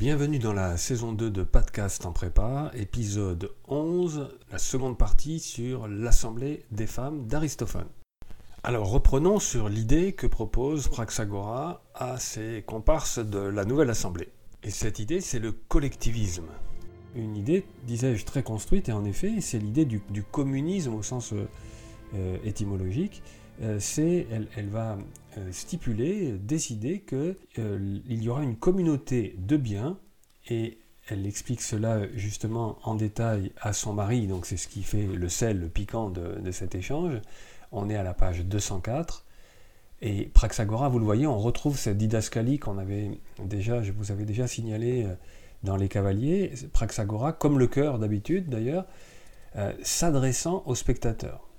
Bienvenue dans la saison 2 de Podcast en prépa, épisode 11, la seconde partie sur l'Assemblée des femmes d'Aristophane. Alors reprenons sur l'idée que propose Praxagora à ses comparses de la Nouvelle Assemblée. Et cette idée, c'est le collectivisme. Une idée, disais-je, très construite, et en effet, c'est l'idée du, communisme au sens euh, étymologique. Euh, c'est, elle, va euh, stipuler, décider qu'il y aura une communauté de biens, et elle explique cela justement en détail à son mari, donc c'est ce qui fait le sel, le piquant de, cet échange. On est à la page 204. Et Praxagora, vous le voyez, on retrouve cette didascalie qu'on avait déjà, je vous avais déjà signalé dans les cavaliers, Praxagora, comme le cœur d'habitude d'ailleurs, euh, s'adressant aux spectateurs.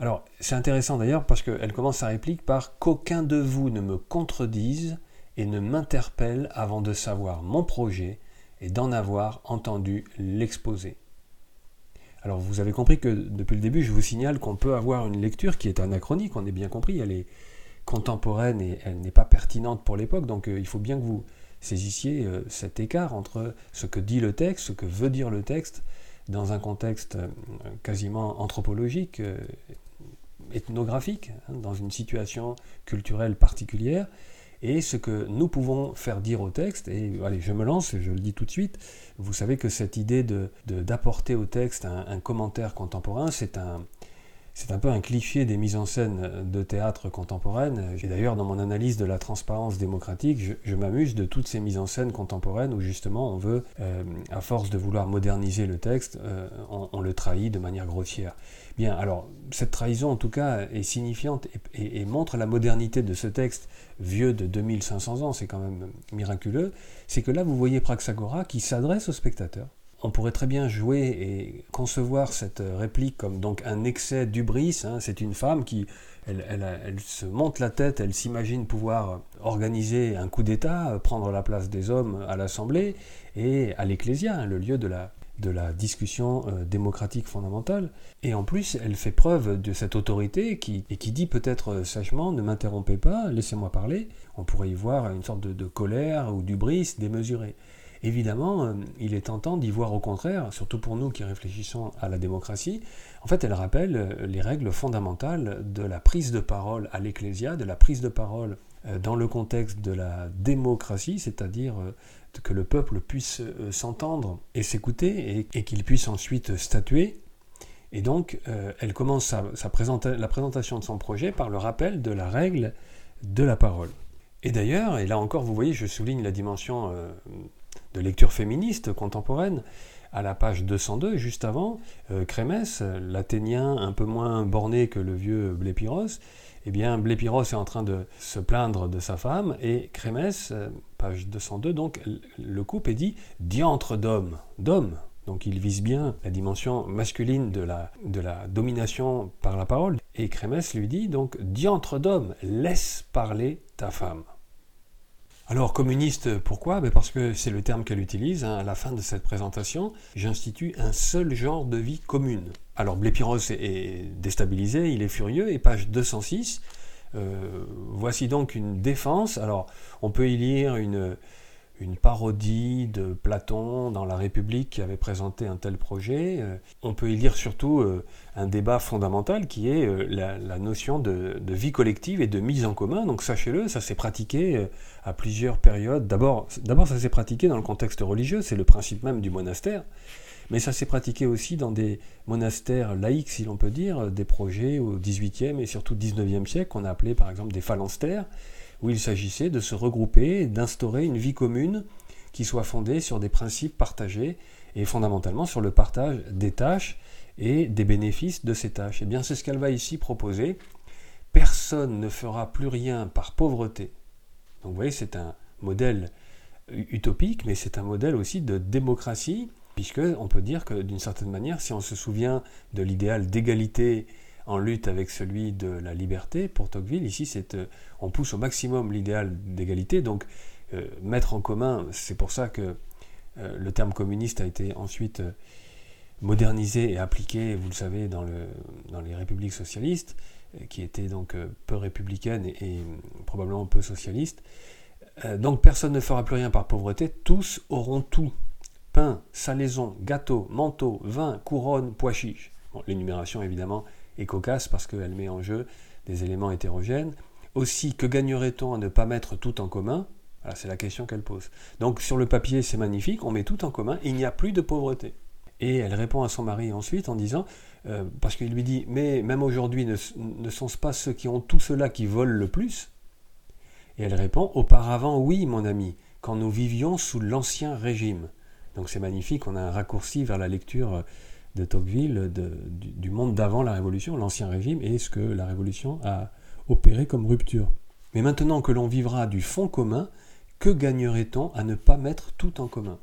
Alors, c'est intéressant d'ailleurs parce qu'elle commence sa réplique par Qu'aucun de vous ne me contredise et ne m'interpelle avant de savoir mon projet et d'en avoir entendu l'exposé. Alors, vous avez compris que depuis le début, je vous signale qu'on peut avoir une lecture qui est anachronique, on est bien compris, elle est contemporaine et elle n'est pas pertinente pour l'époque, donc euh, il faut bien que vous saisissiez euh, cet écart entre ce que dit le texte, ce que veut dire le texte, dans un contexte euh, quasiment anthropologique, ethnographique, hein, dans une situation culturelle particulière, et ce que nous pouvons faire dire au texte. Et allez, je me lance, je le dis tout de suite. Vous savez que cette idée d'apporter de, au texte un commentaire contemporain, c'est un, c'est un peu un cliché des mises en scène de théâtre contemporaines. Et d'ailleurs, dans mon analyse de la transparence démocratique, je, m'amuse de toutes ces mises en scène contemporaines où justement on veut, euh, à force de vouloir moderniser le texte, euh, on, le trahit de manière grossière. Bien, alors cette trahison en tout cas est signifiante et, et montre la modernité de ce texte vieux de 2500 ans, c'est quand même miraculeux. C'est que là vous voyez Praxagora qui s'adresse au spectateur on pourrait très bien jouer et concevoir cette réplique comme donc un excès d'ubris. Hein. C'est une femme qui, elle, se monte la tête, elle s'imagine pouvoir organiser un coup d'État, prendre la place des hommes à l'Assemblée et à l'Ecclésia, hein, le lieu de la, discussion euh, démocratique fondamentale. Et en plus, elle fait preuve de cette autorité qui, et qui dit peut-être euh, sagement ne m'interrompez pas, laissez-moi parler. On pourrait y voir une sorte de, de colère ou d'ubris démesurée. Évidemment, euh, il est tentant d'y voir au contraire, surtout pour nous qui réfléchissons à la démocratie. En fait, elle rappelle euh, les règles fondamentales de la prise de parole à l'Ecclésia, de la prise de parole euh, dans le contexte de la démocratie, c'est-à-dire que le peuple puisse s'entendre et s'écouter et, qu'il puisse ensuite statuer. Et donc, elle commence la présentation de son projet par le rappel de la règle de la parole. Et d'ailleurs, et là encore, vous voyez, je souligne la dimension de lecture féministe contemporaine, à la page 202, juste avant, euh, l'Athénien un peu moins borné que le vieux Blépiros, eh bien, Blépiros est en train de se plaindre de sa femme, et Crémès, euh, page 202, donc, le couple est dit diantre d'homme, d'homme. Donc il vise bien la dimension masculine de la, de la domination par la parole. Et Crémès lui dit donc diantre d'homme, laisse parler ta femme. Alors communiste, pourquoi? Ben, Parce que c'est le terme qu'elle utilise. Hein, à la fin de cette présentation, j'institue un seul genre de vie commune. Alors Blépiros est déstabilisé, il est furieux, et page 206, euh, voici donc une défense. Alors on peut y lire une, une parodie de Platon dans La République qui avait présenté un tel projet. Euh, on peut y lire surtout euh, un débat fondamental qui est euh, la, notion de, vie collective et de mise en commun. Donc sachez-le, ça s'est pratiqué à plusieurs périodes. D'abord, ça s'est pratiqué dans le contexte religieux, c'est le principe même du monastère. Mais ça s'est pratiqué aussi dans des monastères laïcs, si l'on peut dire, des projets au XVIIIe et surtout XIXe siècle qu'on a appelé par exemple des phalanstères où il s'agissait de se regrouper, d'instaurer une vie commune qui soit fondée sur des principes partagés et fondamentalement sur le partage des tâches et des bénéfices de ces tâches. Et eh bien c'est ce qu'elle va ici proposer. Personne ne fera plus rien par pauvreté. Donc vous voyez, c'est un modèle utopique, mais c'est un modèle aussi de démocratie, puisque on peut dire que d'une certaine manière, si on se souvient de l'idéal d'égalité en lutte avec celui de la liberté pour Tocqueville. Ici, euh, on pousse au maximum l'idéal d'égalité. Donc, euh, mettre en commun, c'est pour ça que euh, le terme communiste a été ensuite modernisé et appliqué, vous le savez, dans, le, dans les républiques socialistes, qui étaient donc peu républicaines et, probablement peu socialistes. Donc personne ne fera plus rien par pauvreté, tous auront tout. Pain, salaison, gâteau, manteau, vin, couronne, pois chiche. L'énumération évidemment est cocasse parce qu'elle met en jeu des éléments hétérogènes. Aussi, que gagnerait-on à ne pas mettre tout en commun? C'est la question qu'elle pose. Donc sur le papier, c'est magnifique, on met tout en commun, il n'y a plus de pauvreté. Et elle répond à son mari ensuite en disant, euh, parce qu'il lui dit, mais même aujourd'hui, ne, ne sont-ce pas ceux qui ont tout cela qui volent le plus? Et elle répond, auparavant, oui, mon ami, quand nous vivions sous l'ancien régime. Donc c'est magnifique, on a un raccourci vers la lecture de Tocqueville du, monde d'avant la Révolution, l'ancien régime, et ce que la Révolution a opéré comme rupture. Mais maintenant que l'on vivra du fonds commun, que gagnerait-on à ne pas mettre tout en commun?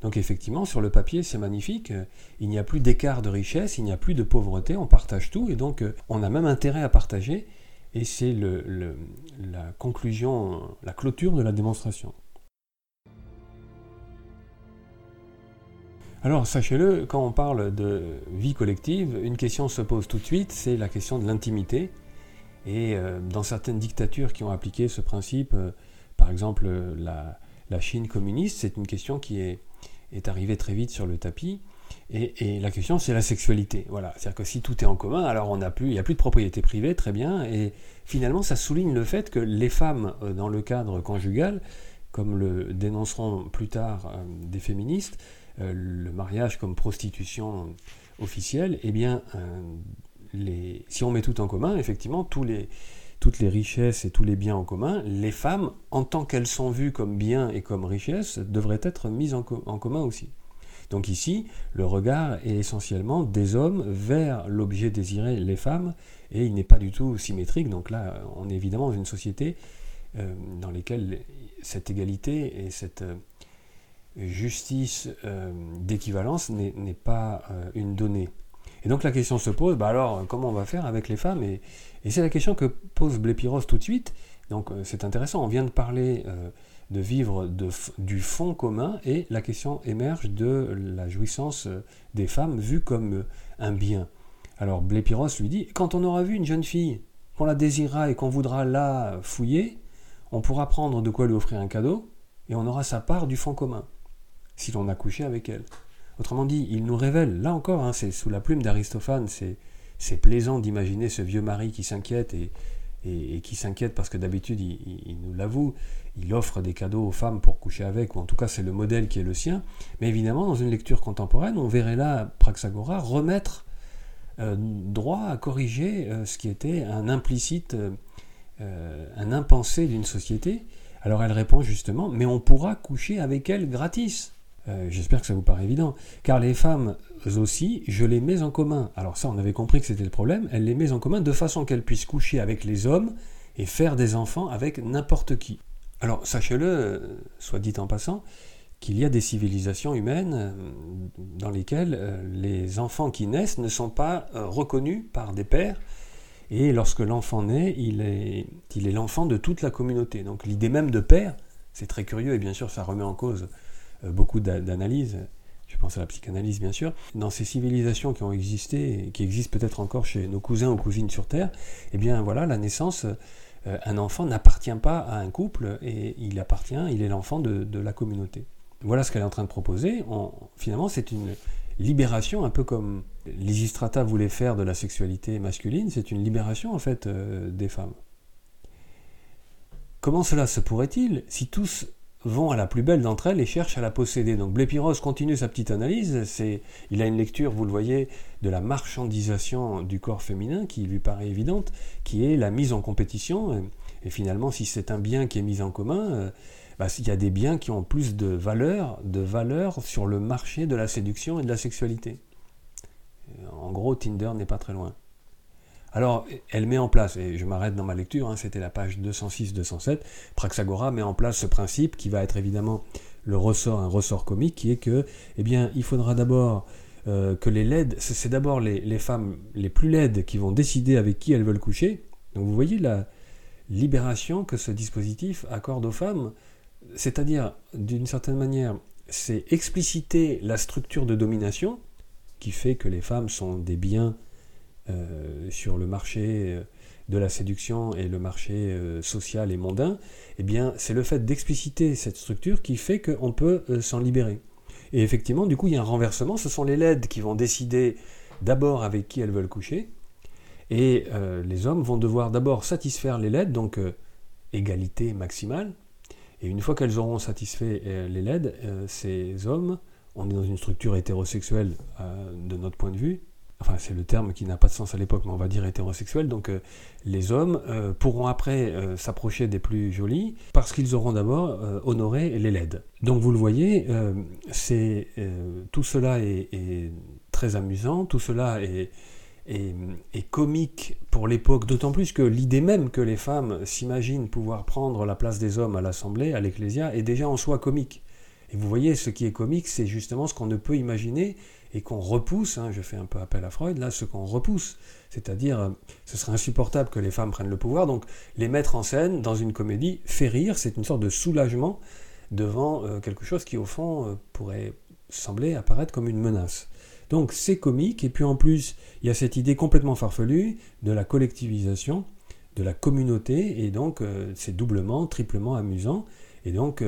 Donc effectivement, sur le papier, c'est magnifique. Il n'y a plus d'écart de richesse, il n'y a plus de pauvreté, on partage tout, et donc on a même intérêt à partager, et c'est la conclusion, la clôture de la démonstration. Alors, sachez-le, quand on parle de vie collective, une question se pose tout de suite, c'est la question de l'intimité. Et euh, dans certaines dictatures qui ont appliqué ce principe, euh, par exemple la, Chine communiste, c'est une question qui est, arrivée très vite sur le tapis. Et, la question, c'est la sexualité. Voilà, c'est-à-dire que si tout est en commun, alors on plus, il n'y a plus de propriété privée, très bien. Et finalement, ça souligne le fait que les femmes, euh, dans le cadre conjugal, comme le dénonceront plus tard des féministes, le mariage comme prostitution officielle, eh bien, euh, si on met tout en commun, effectivement, toutes les richesses et tous les biens en commun, les femmes, en tant qu'elles sont vues comme biens et comme richesses, devraient être mises en, commun aussi. Donc ici, le regard est essentiellement des hommes vers l'objet désiré, les femmes, et il n'est pas du tout symétrique. Donc là, on est évidemment dans une société euh, dans laquelle cette égalité et cette justice euh, d'équivalence n'est pas euh, une donnée. Et donc la question se pose, bah alors comment on va faire avec les femmes? Et, c'est la question que pose Blépiros tout de suite. Donc euh, c'est intéressant, on vient de parler de vivre du fond commun et la question émerge de la jouissance des femmes vue comme un bien. Alors Blépiros lui dit, quand on aura vu une jeune fille, qu'on la désirera et qu'on voudra la fouiller, on pourra prendre de quoi lui offrir un cadeau et on aura sa part du fond commun si l'on a couché avec elle. Autrement dit, il nous révèle, là encore, hein, c'est sous la plume d'Aristophane, c'est plaisant d'imaginer ce vieux mari qui s'inquiète et, qui s'inquiète parce que d'habitude, il, nous l'avoue, il offre des cadeaux aux femmes pour coucher avec, ou en tout cas c'est le modèle qui est le sien. Mais évidemment, dans une lecture contemporaine, on verrait là Praxagora remettre euh, droit à corriger euh, ce qui était un implicite, euh, un impensé d'une société. Alors elle répond justement, mais on pourra coucher avec elle gratis. Euh, j'espère que ça vous paraît évident. Car les femmes aussi, je les mets en commun. Alors ça, on avait compris que c'était le problème. Elle les met en commun de façon qu'elles puissent coucher avec les hommes et faire des enfants avec n'importe qui. Alors sachez-le, euh, soit dit en passant, qu'il y a des civilisations humaines euh, dans lesquelles les enfants qui naissent ne sont pas reconnus par des pères. Et lorsque l'enfant naît, il est, il est l'enfant de toute la communauté. Donc l'idée même de père, c'est très curieux et bien sûr ça remet en cause beaucoup d'analyses, je pense à la psychanalyse bien sûr, dans ces civilisations qui ont existé qui existent peut-être encore chez nos cousins ou cousines sur Terre, eh bien voilà, la naissance, euh, un enfant n'appartient pas à un couple et il appartient, il est l'enfant de, la communauté. Voilà ce qu'elle est en train de proposer. finalement, c'est une libération, un peu comme Lysistrata voulait faire de la sexualité masculine, c'est une libération en fait euh, des femmes. Comment cela se pourrait-il si tous vont à la plus belle d'entre elles et cherchent à la posséder. Donc Blépiros continue sa petite analyse, c'est, il a une lecture, vous le voyez, de la marchandisation du corps féminin qui lui paraît évidente, qui est la mise en compétition. Et finalement, si c'est un bien qui est mis en commun, euh, bah, il y a des biens qui ont plus de valeur, de valeur sur le marché de la séduction et de la sexualité. En gros, Tinder n'est pas très loin. Alors, elle met en place, et je m'arrête dans ma lecture, hein, c'était la page 206-207, Praxagora met en place ce principe qui va être évidemment le ressort, un ressort comique, qui est que, eh bien, il faudra d'abord euh, que les laides, c'est d'abord les, femmes les plus laides qui vont décider avec qui elles veulent coucher. Donc vous voyez la libération que ce dispositif accorde aux femmes, c'est-à-dire, d'une certaine manière, c'est expliciter la structure de domination qui fait que les femmes sont des biens euh, sur le marché de la séduction et le marché euh, social et mondain, eh bien, c'est le fait d'expliciter cette structure qui fait qu'on peut euh, s'en libérer. Et effectivement, du coup, il y a un renversement. Ce sont les LED qui vont décider d'abord avec qui elles veulent coucher, et euh, les hommes vont devoir d'abord satisfaire les LED, donc égalité maximale. Et une fois qu'elles auront satisfait les LED, ces hommes, on est dans une structure hétérosexuelle de notre point de vue, enfin c'est le terme qui n'a pas de sens à l'époque, mais on va dire hétérosexuel, donc euh, les hommes euh, pourront après euh, s'approcher des plus jolis parce qu'ils auront d'abord honoré les LED. Donc vous le voyez, c'est tout cela est, très amusant, tout cela est, est comique pour l'époque, d'autant plus que l'idée même que les femmes s'imaginent pouvoir prendre la place des hommes à l'Assemblée, à l'Ecclésia, est déjà en soi comique. Et vous voyez, ce qui est comique, c'est justement ce qu'on ne peut imaginer et qu'on repousse, hein, je fais un peu appel à Freud, là, ce qu'on repousse. C'est-à-dire, euh, ce serait insupportable que les femmes prennent le pouvoir, donc les mettre en scène dans une comédie fait rire, c'est une sorte de soulagement devant euh, quelque chose qui, au fond, euh, pourrait sembler apparaître comme une menace. Donc c'est comique, et puis en plus, il y a cette idée complètement farfelue de la collectivisation, de la communauté, et donc c'est doublement, triplement amusant. Et donc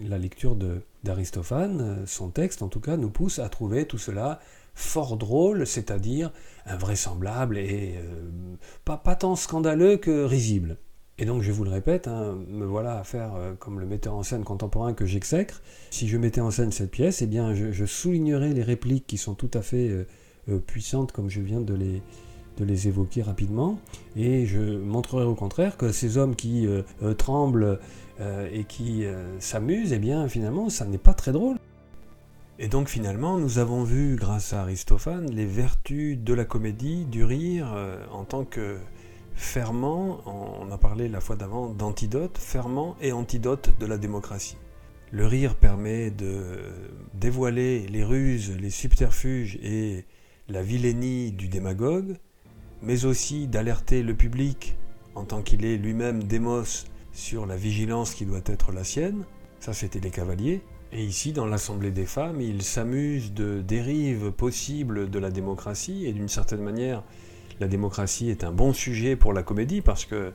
la lecture de, d'Aristophane, euh, son texte en tout cas, nous pousse à trouver tout cela fort drôle, c'est-à-dire invraisemblable et euh, pas, tant scandaleux que risible. Et donc je vous le répète, hein, me voilà à faire euh, comme le metteur en scène contemporain que j'exècre. Si je mettais en scène cette pièce, eh bien je, soulignerais les répliques qui sont tout à fait puissantes comme je viens de les, de les évoquer rapidement, et je montrerai au contraire que ces hommes qui tremblent euh, et qui euh, s'amusent, eh bien finalement ça n'est pas très drôle. Et donc finalement nous avons vu grâce à Aristophane les vertus de la comédie, du rire euh, en tant que ferment, on a parlé la fois d'avant d'antidote, ferment et antidote de la démocratie. Le rire permet de dévoiler les ruses, les subterfuges et la vilainie du démagogue, mais aussi d'alerter le public en tant qu'il est lui-même démos sur la vigilance qui doit être la sienne. Ça, c'était les cavaliers. Et ici, dans l'Assemblée des femmes, ils s'amusent de dérives possibles de la démocratie. Et d'une certaine manière, la démocratie est un bon sujet pour la comédie parce que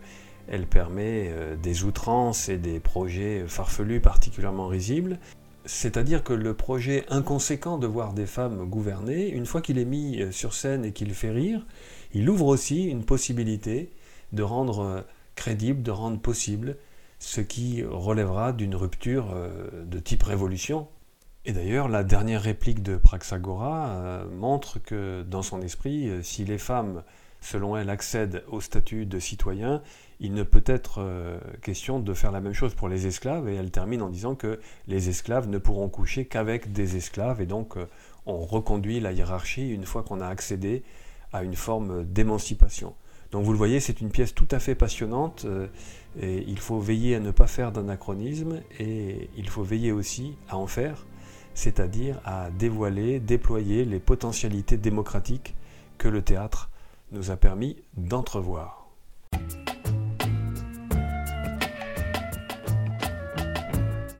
elle permet euh, des outrances et des projets farfelus particulièrement risibles. C'est-à-dire que le projet inconséquent de voir des femmes gouverner, une fois qu'il est mis euh, sur scène et qu'il fait rire, il ouvre aussi une possibilité de rendre euh, crédible, de rendre possible ce qui relèvera d'une rupture euh, de type révolution. Et d'ailleurs, la dernière réplique de Praxagora euh, montre que dans son esprit, si les femmes, selon elle, accèdent au statut de citoyen, il ne peut être question de faire la même chose pour les esclaves, et elle termine en disant que les esclaves ne pourront coucher qu'avec des esclaves, et donc on reconduit la hiérarchie une fois qu'on a accédé à une forme d'émancipation. Donc vous le voyez, c'est une pièce tout à fait passionnante euh, et il faut veiller à ne pas faire d'anachronisme et il faut veiller aussi à en faire, c'est-à-dire à dévoiler, déployer les potentialités démocratiques que le théâtre nous a permis d'entrevoir.